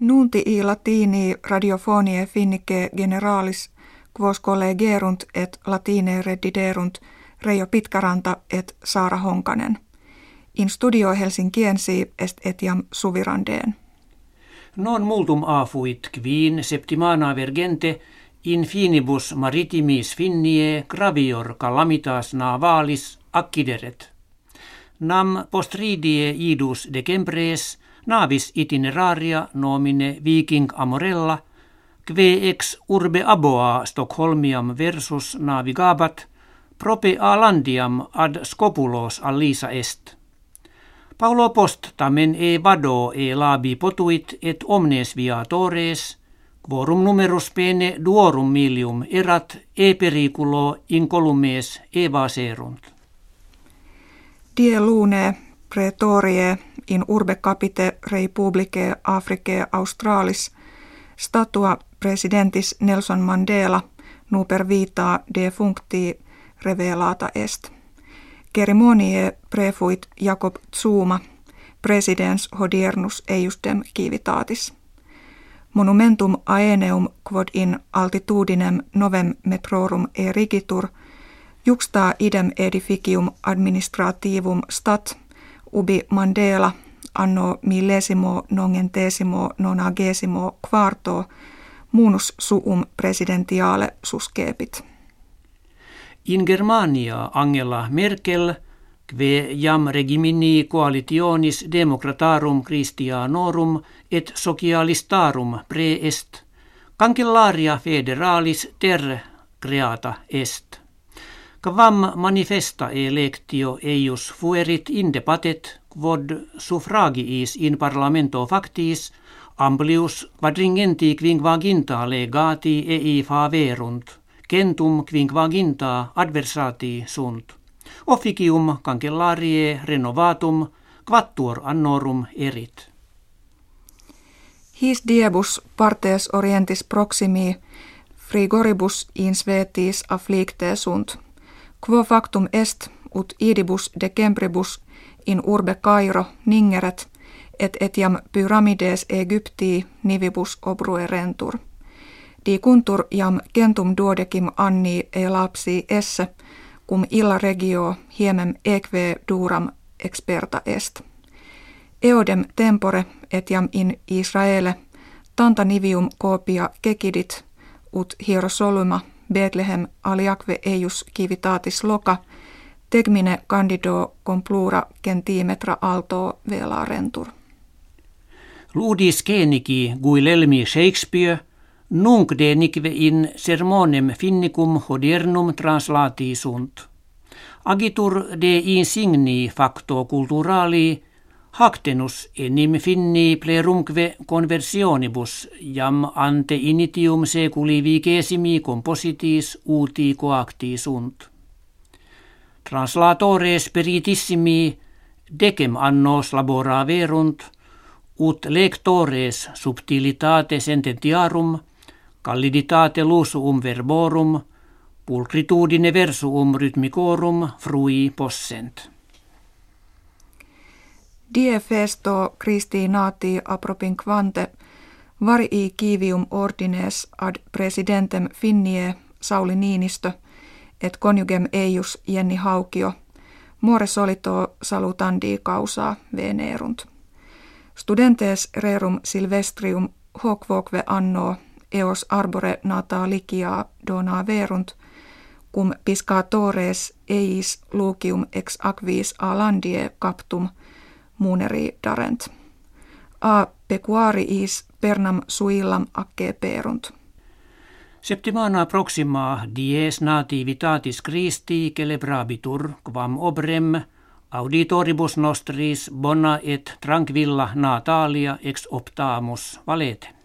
Nunti i latini radiofonie finnike generalis quos collegerunt et latine rediderunt Reijo Pitkäranta et Saara Honkanen. In studio Helsinkiensi est etiam suvirandeen. Non multum afuit quin septimana vergente in finibus maritimis finnie gravior calamitas navalis accideret. Nam postridie idus decembres navis itineraria nomine Viking Amorella, kve ex urbe aboa Stockholmiam versus navigabat, prope a landiam ad scopulos allisa est. Paulo post tamen e vado e labi potuit et omnes viatores, quorum numerus pene duorum milium erat e periculo incolumes evaserunt. Die lune pretorie in urbe capite republicae Africae Australis statua presidentis Nelson Mandela nuper vita defuncti revelata est. Cerimonie prefuit Jacob Zuma, presidens hodiernus eiustem civitatis. Monumentum aeneum quod in altitudinem novem metrorum erigitur, juxta idem edificium administrativum stat, ubi Mandela anno millesimo nongentesimo nonagesimo quarto munus suum presidentiale suscepit. In Germania Angela Merkel kve jam regimini coalitionis democratarum Christianorum et socialistarum preest, cancellaria federalis ter creata est. Quam manifesta electio eius fuerit indepatet quod suffragiis in parlamento factis amplius quadringenti quinquaginta legati ei faverunt centum quinquaginta adversati sunt. Officium cancellarie renovatum quattuor annorum erit. His diebus partes orientis proximi frigoribus in svetis afflicte sunt. Quo factum est ut idibus decembribus in urbe Cairo ningeret et etiam pyramides Egyptii nivibus obruerentur kuntur jam gentum duodecim anni e lapsi esse, cum illa regio hiemem eque duram experta est. Eodem tempore etiam in Israele tanta nivium copia kekidit ut hierosoluma Bethlehem aliakve eius kivitatis loka tegmine candido complura centimetra alto velarentur. Ludis keniki guilelmi Shakespeare – Nunc de in sermonem finnicum hodernum translati sunt. Agitur de insigni facto culturali hactenus enim finni plerumque conversionibus jam ante initium seculi vicesimi compositis uti coacti sunt. Translatores peritissimi decem annos labora verunt, ut lectores subtilitate sententiarum – Calliditate lusuum verborum, pulcritudine versuum rhythmicorum frui possent. Die festo Christi nati apropinquante varii kivium ordines ad presidentem finnie Sauli Niinistö et conjugem eius Jenni Haukio, more solito salutandi causa venerunt. Studentes rerum silvestrium hoc anno eos arbore natalicia dona verunt, cum piscatores eis lucium ex aquis a landie captum muneri darent. A pecuariis pernam suillam acce perunt. Septimana proxima dies nativitatis Christi celebrabitur, quam obrem auditoribus nostris bona et tranquilla natalia ex optamus valete.